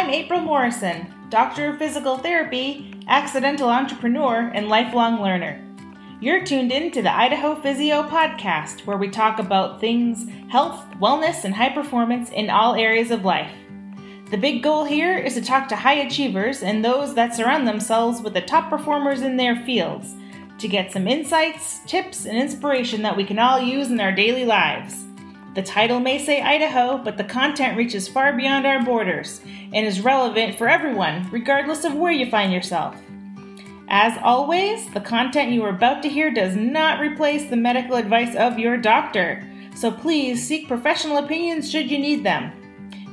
I'm April Morrison, Doctor of Physical Therapy, accidental entrepreneur, and lifelong learner. You're tuned in to the Idaho Physio Podcast, where we talk about things health, wellness, and high performance in all areas of life. The big goal here is to talk to high achievers and those that surround themselves with the top performers in their fields to get some insights, tips, and inspiration that we can all use in our daily lives. The title may say Idaho, but the content reaches far beyond our borders and is relevant for everyone, regardless of where you find yourself. As always, the content you are about to hear does not replace the medical advice of your doctor, so please seek professional opinions should you need them.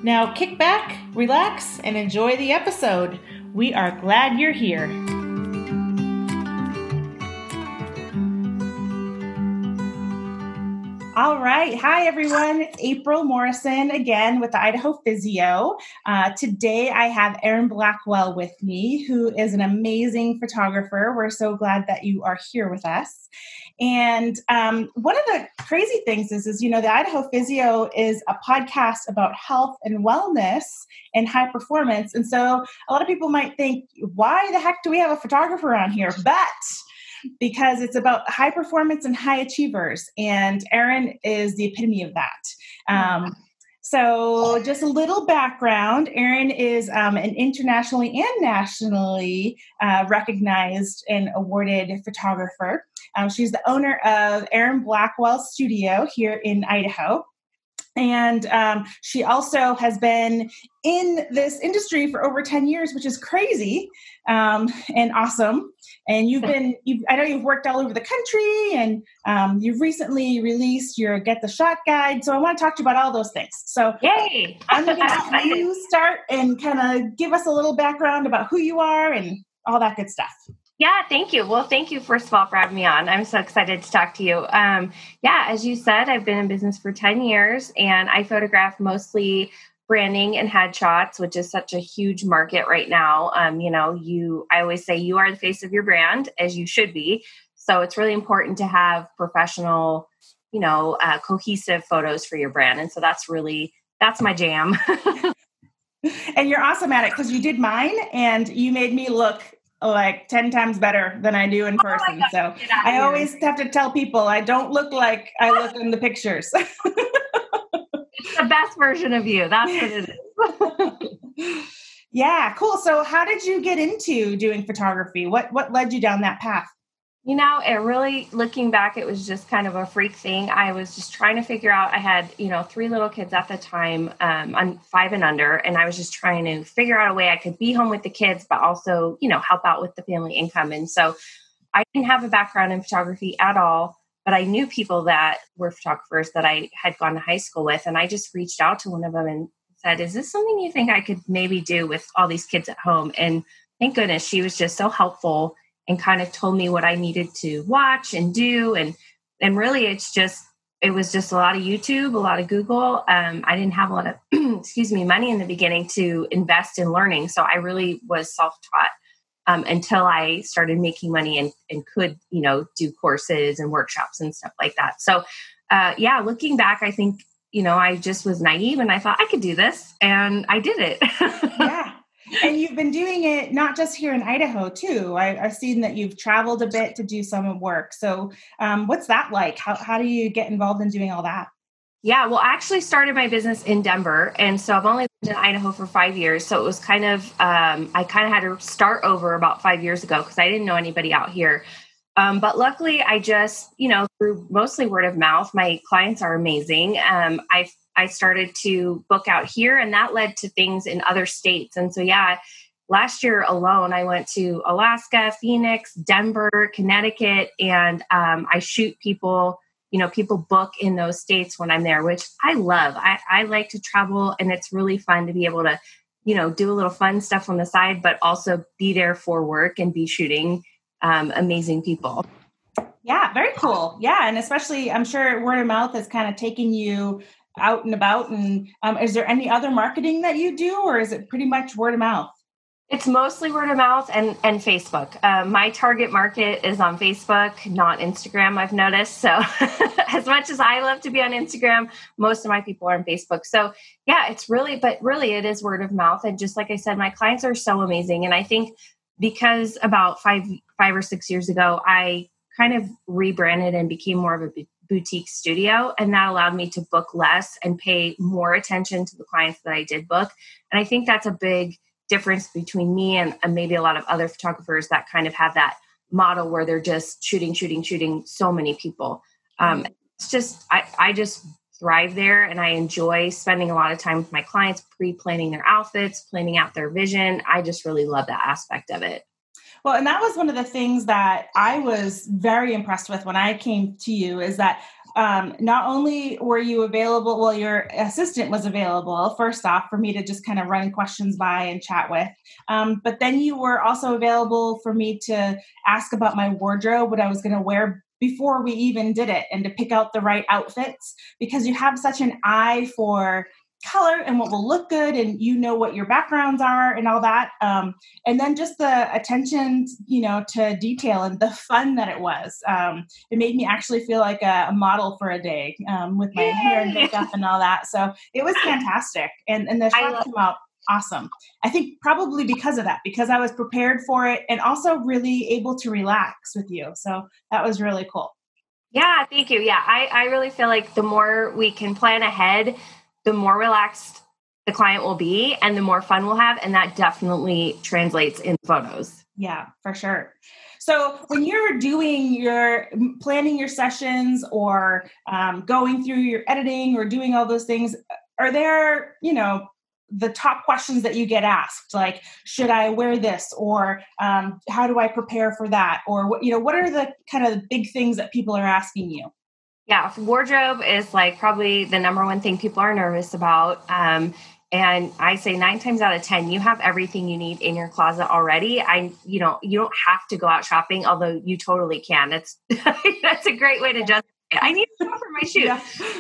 Now kick back, relax, and enjoy the episode. We are glad you're here. All right. Hi, everyone. It's April Morrison again with the Idaho Physio. Uh, today, I have Erin Blackwell with me, who is an amazing photographer. We're so glad that you are here with us. And um, one of the crazy things is, is, you know, the Idaho Physio is a podcast about health and wellness and high performance. And so a lot of people might think, why the heck do we have a photographer on here? But because it's about high performance and high achievers. And Erin is the epitome of that. Um, so, just a little background Erin is um, an internationally and nationally uh, recognized and awarded photographer. Um, she's the owner of Erin Blackwell Studio here in Idaho. And um, she also has been in this industry for over 10 years, which is crazy um, and awesome. And you've been, you've, I know you've worked all over the country and um, you've recently released your Get the Shot guide. So I want to talk to you about all those things. So, yay! I'm going to let you start and kind of give us a little background about who you are and all that good stuff. Yeah, thank you. Well, thank you first of all for having me on. I'm so excited to talk to you. Um, yeah, as you said, I've been in business for 10 years and I photograph mostly branding and headshots, which is such a huge market right now. Um, you know, you I always say you are the face of your brand as you should be. So it's really important to have professional, you know, uh, cohesive photos for your brand. And so that's really that's my jam. and you're awesome at it because you did mine and you made me look like 10 times better than I do in oh person. Oh so I always have to tell people I don't look like I look in the pictures. it's the best version of you. That's what it is. yeah, cool. So how did you get into doing photography? What what led you down that path? You know, it really, looking back, it was just kind of a freak thing. I was just trying to figure out, I had, you know, three little kids at the time, um, I'm five and under, and I was just trying to figure out a way I could be home with the kids, but also, you know, help out with the family income. And so I didn't have a background in photography at all, but I knew people that were photographers that I had gone to high school with. And I just reached out to one of them and said, Is this something you think I could maybe do with all these kids at home? And thank goodness she was just so helpful and kind of told me what I needed to watch and do. And and really, it's just it was just a lot of YouTube, a lot of Google. Um, I didn't have a lot of excuse me money in the beginning to invest in learning, so I really was self taught. Um, until I started making money and, and could, you know, do courses and workshops and stuff like that. So, uh, yeah, looking back, I think, you know, I just was naive and I thought I could do this and I did it. yeah and you've been doing it not just here in Idaho too. I, have seen that you've traveled a bit to do some work. So, um, what's that like? How how do you get involved in doing all that? Yeah, well, I actually started my business in Denver, and so I've only been in Idaho for five years. So it was kind of um, I kind of had to start over about five years ago because I didn't know anybody out here. Um, but luckily, I just you know through mostly word of mouth, my clients are amazing. Um, I I started to book out here, and that led to things in other states. And so, yeah, last year alone, I went to Alaska, Phoenix, Denver, Connecticut, and um, I shoot people. You know, people book in those states when I'm there, which I love. I, I like to travel, and it's really fun to be able to, you know, do a little fun stuff on the side, but also be there for work and be shooting um, amazing people. Yeah, very cool. Yeah, and especially I'm sure word of mouth is kind of taking you out and about and um, is there any other marketing that you do or is it pretty much word of mouth It's mostly word of mouth and and Facebook. Uh, my target market is on Facebook, not Instagram. I've noticed. So, as much as I love to be on Instagram, most of my people are on Facebook. So, yeah, it's really, but really, it is word of mouth. And just like I said, my clients are so amazing, and I think because about five five or six years ago, I kind of rebranded and became more of a boutique studio and that allowed me to book less and pay more attention to the clients that I did book. And I think that's a big difference between me and, and maybe a lot of other photographers that kind of have that model where they're just shooting shooting shooting so many people. Um, mm-hmm. it's just I, I just thrive there and I enjoy spending a lot of time with my clients pre-planning their outfits planning out their vision. I just really love that aspect of it well, and that was one of the things that I was very impressed with when I came to you is that um, not only were you available, well, your assistant was available, first off, for me to just kind of run questions by and chat with, um, but then you were also available for me to ask about my wardrobe, what I was going to wear before we even did it, and to pick out the right outfits because you have such an eye for color and what will look good and you know what your backgrounds are and all that um, and then just the attention you know to detail and the fun that it was. Um, it made me actually feel like a, a model for a day um, with my Yay! hair and makeup and all that. So it was fantastic and and the shots came out awesome. I think probably because of that because i was prepared for it and also really able to relax with you. So that was really cool. Yeah thank you. Yeah i i really feel like the more we can plan ahead the more relaxed the client will be and the more fun we'll have. And that definitely translates in photos. Yeah, for sure. So when you're doing your planning your sessions or um, going through your editing or doing all those things, are there, you know, the top questions that you get asked like should i wear this or um, how do i prepare for that or what you know what are the kind of big things that people are asking you yeah, wardrobe is like probably the number one thing people are nervous about. Um, and I say nine times out of 10, you have everything you need in your closet already. I, you know, you don't have to go out shopping, although you totally can. It's, that's a great way to just, I need to for my shoes. Yeah.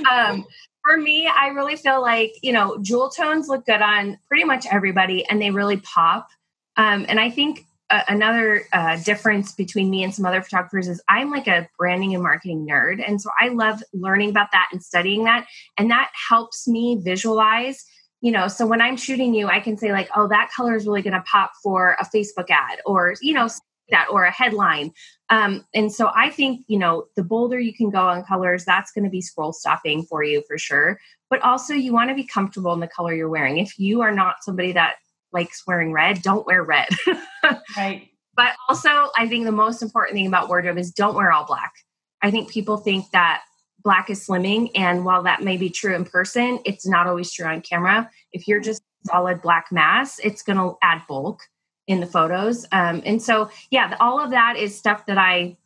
Um, for me, I really feel like, you know, jewel tones look good on pretty much everybody and they really pop. Um, and I think another uh, difference between me and some other photographers is I'm like a branding and marketing nerd. And so I love learning about that and studying that. And that helps me visualize, you know, so when I'm shooting you, I can say, like, oh, that color is really going to pop for a Facebook ad or, you know, that or a headline. Um, and so I think, you know, the bolder you can go on colors, that's going to be scroll stopping for you for sure. But also, you want to be comfortable in the color you're wearing. If you are not somebody that likes wearing red, don't wear red. right. But also, I think the most important thing about wardrobe is don't wear all black. I think people think that black is slimming. And while that may be true in person, it's not always true on camera. If you're just solid black mass, it's going to add bulk in the photos. Um, and so, yeah, all of that is stuff that I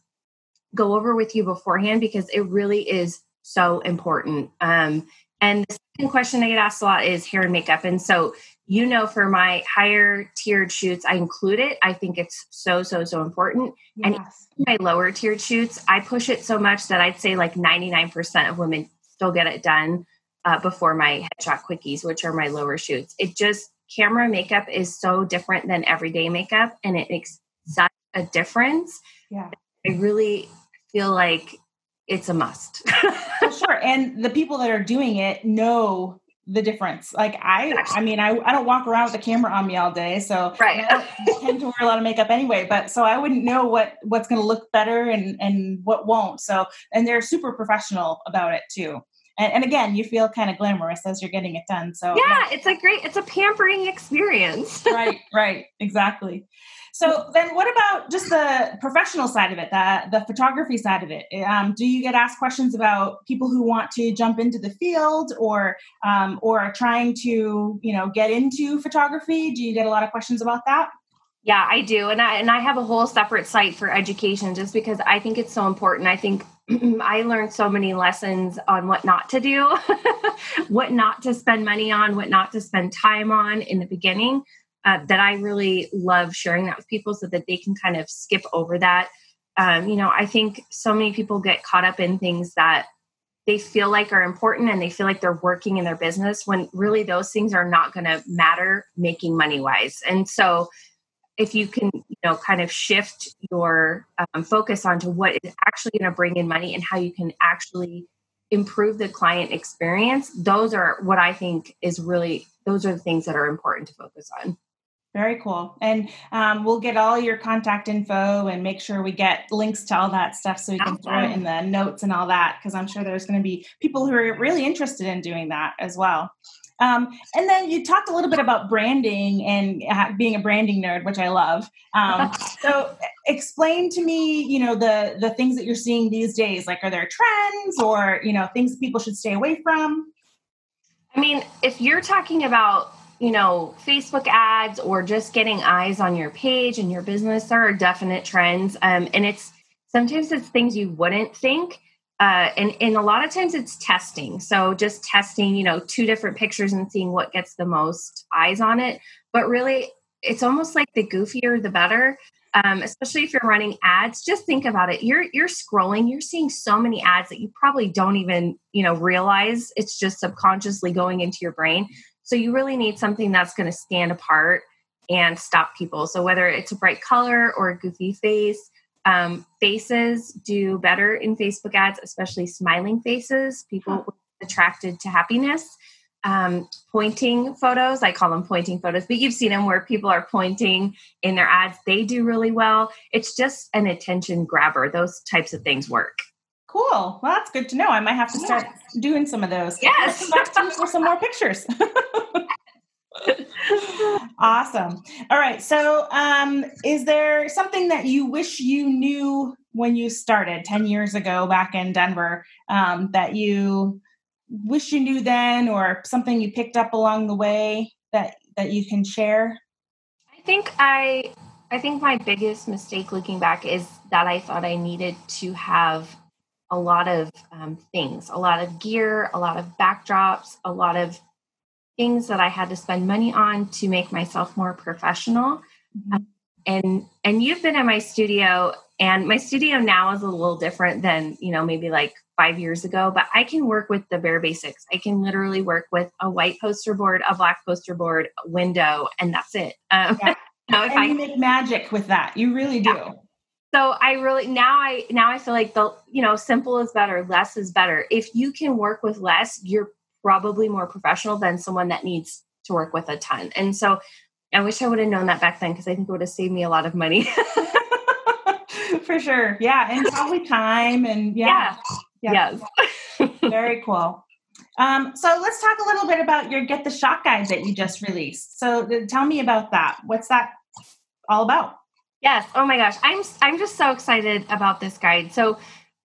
go over with you beforehand because it really is so important. Um, and the second question I get asked a lot is hair and makeup. And so you know for my higher tiered shoots i include it. I think it's so so so important. Yes. and my lower tiered shoots i push it so much that i'd say like 99% of women still get it done uh, before my headshot quickies which are my lower shoots. It just camera makeup is so different than everyday makeup and it makes such a difference. Yeah. I really feel like it's a must. For sure. And the people that are doing it know the difference. Like I, I mean, I, I don't walk around with a camera on me all day, so right. I tend to wear a lot of makeup anyway. But so I wouldn't know what what's going to look better and and what won't. So and they're super professional about it too. And, and again, you feel kind of glamorous as you're getting it done. So yeah, yeah. it's a great, it's a pampering experience. right, right, exactly. So then, what about just the professional side of it, the the photography side of it? Um, do you get asked questions about people who want to jump into the field, or um, or are trying to you know get into photography? Do you get a lot of questions about that? Yeah, I do, and I and I have a whole separate site for education just because I think it's so important. I think I learned so many lessons on what not to do, what not to spend money on, what not to spend time on in the beginning uh, that I really love sharing that with people so that they can kind of skip over that. Um, you know, I think so many people get caught up in things that they feel like are important and they feel like they're working in their business when really those things are not going to matter making money wise. And so if you can you know kind of shift your um, focus onto what is actually going to bring in money and how you can actually improve the client experience those are what i think is really those are the things that are important to focus on very cool. And um, we'll get all your contact info and make sure we get links to all that stuff so we can awesome. throw it in the notes and all that because I'm sure there's going to be people who are really interested in doing that as well. Um, and then you talked a little bit about branding and being a branding nerd, which I love. Um, so explain to me, you know, the the things that you're seeing these days. Like, are there trends or you know things people should stay away from? I mean, if you're talking about you know Facebook ads or just getting eyes on your page and your business, there are definite trends, um, and it's sometimes it's things you wouldn't think uh, and, and a lot of times it's testing. So just testing, you know, two different pictures and seeing what gets the most eyes on it. But really, it's almost like the goofier, the better. Um, especially if you're running ads, just think about it. You're you're scrolling, you're seeing so many ads that you probably don't even you know realize. It's just subconsciously going into your brain. So you really need something that's going to stand apart and stop people. So whether it's a bright color or a goofy face, um, faces do better in Facebook ads, especially smiling faces. People attracted to happiness. Um, pointing photos, I call them pointing photos, but you've seen them where people are pointing in their ads. They do really well. It's just an attention grabber. Those types of things work. Cool. Well, that's good to know. I might have to start yeah. doing some of those. Yes. Come Back to you for some more pictures. awesome. All right. So, um, is there something that you wish you knew when you started 10 years ago back in Denver um, that you wish you knew then or something you picked up along the way that that you can share? I think I I think my biggest mistake looking back is that I thought I needed to have a lot of um, things, a lot of gear, a lot of backdrops, a lot of things that I had to spend money on to make myself more professional. Mm-hmm. Um, and and you've been in my studio and my studio now is a little different than, you know, maybe like 5 years ago, but I can work with the bare basics. I can literally work with a white poster board, a black poster board, a window, and that's it. Um, yeah. and I, you make magic with that. You really do. Yeah. So I really now I now I feel like the you know simple is better, less is better. If you can work with less, you're probably more professional than someone that needs to work with a ton. And so I wish I would have known that back then because I think it would have saved me a lot of money. For sure. Yeah. And probably time and yeah. yeah. Yes. Very cool. Um, so let's talk a little bit about your Get the Shot guide that you just released. So uh, tell me about that. What's that all about? Yes. Oh my gosh. I'm I'm just so excited about this guide. So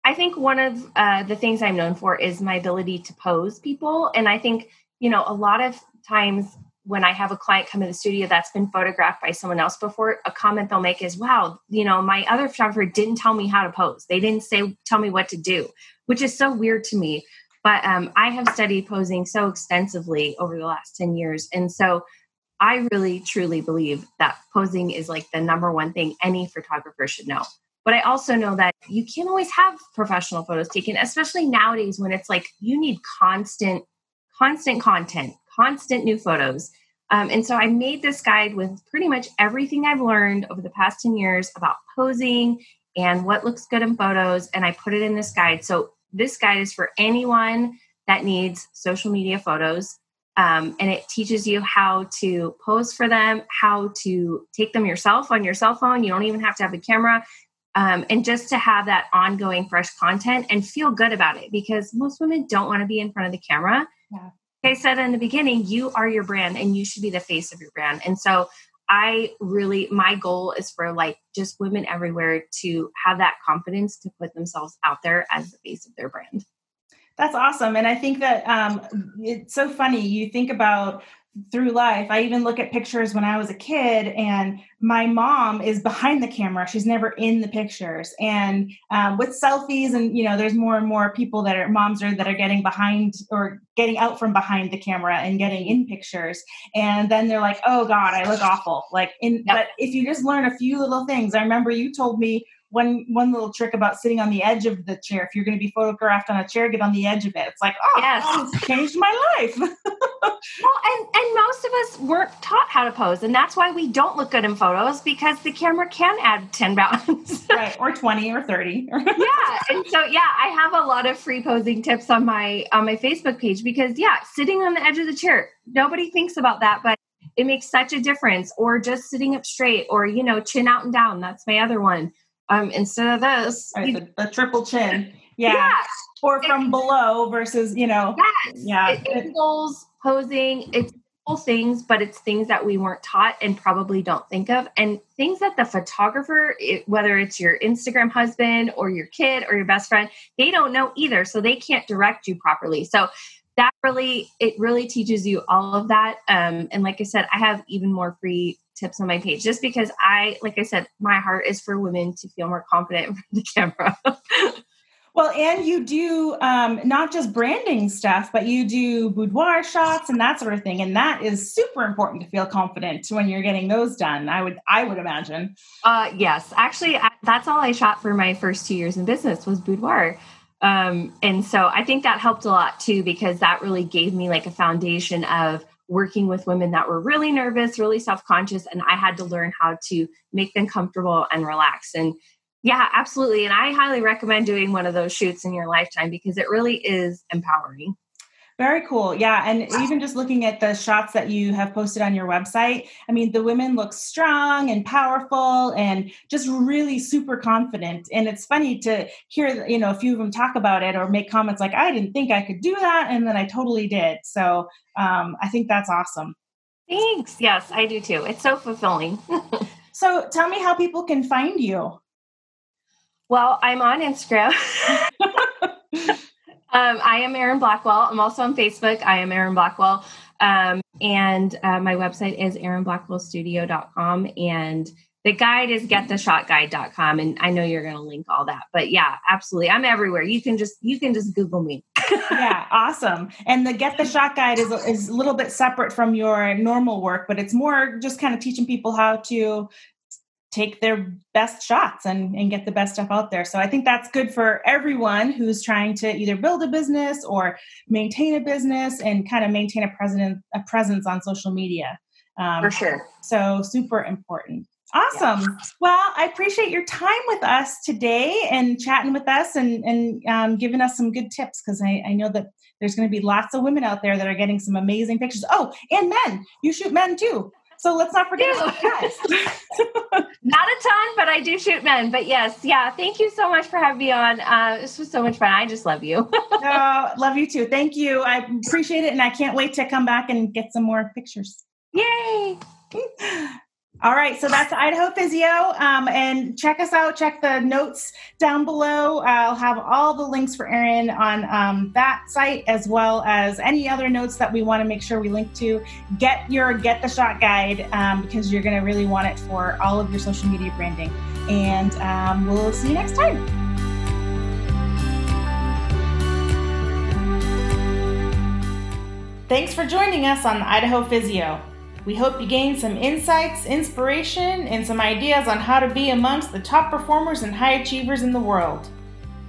I think one of uh, the things I'm known for is my ability to pose people. And I think, you know, a lot of times when I have a client come in the studio that's been photographed by someone else before, a comment they'll make is, wow, you know, my other photographer didn't tell me how to pose. They didn't say, tell me what to do, which is so weird to me. But um, I have studied posing so extensively over the last 10 years. And so I really, truly believe that posing is like the number one thing any photographer should know. But I also know that you can't always have professional photos taken, especially nowadays when it's like you need constant, constant content, constant new photos. Um, and so I made this guide with pretty much everything I've learned over the past 10 years about posing and what looks good in photos. And I put it in this guide. So this guide is for anyone that needs social media photos. Um, and it teaches you how to pose for them, how to take them yourself on your cell phone. You don't even have to have a camera um, and just to have that ongoing fresh content and feel good about it because most women don't want to be in front of the camera. Yeah. Like I said in the beginning, you are your brand and you should be the face of your brand. And so I really, my goal is for like just women everywhere to have that confidence to put themselves out there as the face of their brand. That's awesome. And I think that um, it's so funny. You think about through life. I even look at pictures when I was a kid, and my mom is behind the camera. She's never in the pictures. And um, with selfies, and you know, there's more and more people that are moms are that are getting behind or getting out from behind the camera and getting in pictures. And then they're like, "Oh God, I look awful." Like, in yep. but if you just learn a few little things, I remember you told me one one little trick about sitting on the edge of the chair. If you're going to be photographed on a chair, get on the edge of it. It's like, oh, yes. oh it's changed my life. well, and, and most of us weren't taught how to pose, and that's why we don't look good in photos because the camera can add 10 pounds. right, or 20 or 30. yeah. And so yeah, I have a lot of free posing tips on my on my Facebook page because yeah, sitting on the edge of the chair, nobody thinks about that, but it makes such a difference. Or just sitting up straight, or you know, chin out and down. That's my other one. Um, instead of this, right, you, the, the, triple chin. Yeah. yeah. Or from it, below versus, you know. Yes. Yeah. It, angles, posing, it's simple things, but it's things that we weren't taught and probably don't think of. And things that the photographer, it, whether it's your Instagram husband or your kid or your best friend, they don't know either. So they can't direct you properly. So that really, it really teaches you all of that. Um, and like I said, I have even more free tips on my page just because I, like I said, my heart is for women to feel more confident in the camera. well, and you do um, not just branding stuff, but you do boudoir shots and that sort of thing, and that is super important to feel confident when you're getting those done. I would, I would imagine. Uh, yes, actually, I, that's all I shot for my first two years in business was boudoir. Um, and so I think that helped a lot too because that really gave me like a foundation of working with women that were really nervous, really self conscious, and I had to learn how to make them comfortable and relax. And yeah, absolutely. And I highly recommend doing one of those shoots in your lifetime because it really is empowering. Very cool. Yeah. And even just looking at the shots that you have posted on your website, I mean, the women look strong and powerful and just really super confident. And it's funny to hear, you know, a few of them talk about it or make comments like, I didn't think I could do that. And then I totally did. So um, I think that's awesome. Thanks. Yes, I do too. It's so fulfilling. so tell me how people can find you. Well, I'm on Instagram. Um, I am Erin Blackwell. I'm also on Facebook. I am Erin Blackwell. Um, and uh, my website is erinblackwellstudio.com. And the guide is gettheshotguide.com. And I know you're going to link all that. But yeah, absolutely. I'm everywhere. You can just, you can just Google me. yeah, awesome. And the Get the Shot Guide is, is a little bit separate from your normal work, but it's more just kind of teaching people how to take their best shots and, and get the best stuff out there. So I think that's good for everyone who's trying to either build a business or maintain a business and kind of maintain a presence a presence on social media. Um, for sure. So super important. Awesome. Yeah. Well, I appreciate your time with us today and chatting with us and, and um, giving us some good tips because I, I know that there's going to be lots of women out there that are getting some amazing pictures. Oh, and men. You shoot men too. So let's not forget about guys. not a ton, but I do shoot men. But yes, yeah. Thank you so much for having me on. Uh, this was so much fun. I just love you. oh, love you too. Thank you. I appreciate it, and I can't wait to come back and get some more pictures. Yay! All right, so that's Idaho Physio. Um, and check us out. Check the notes down below. I'll have all the links for Erin on um, that site, as well as any other notes that we want to make sure we link to. Get your Get the Shot guide um, because you're going to really want it for all of your social media branding. And um, we'll see you next time. Thanks for joining us on Idaho Physio. We hope you gain some insights, inspiration, and some ideas on how to be amongst the top performers and high achievers in the world.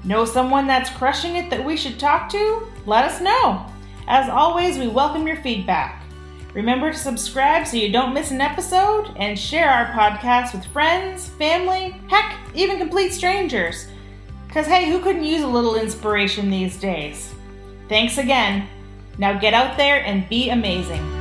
Know someone that's crushing it that we should talk to? Let us know. As always, we welcome your feedback. Remember to subscribe so you don't miss an episode and share our podcast with friends, family, heck, even complete strangers. Because hey, who couldn't use a little inspiration these days? Thanks again. Now get out there and be amazing.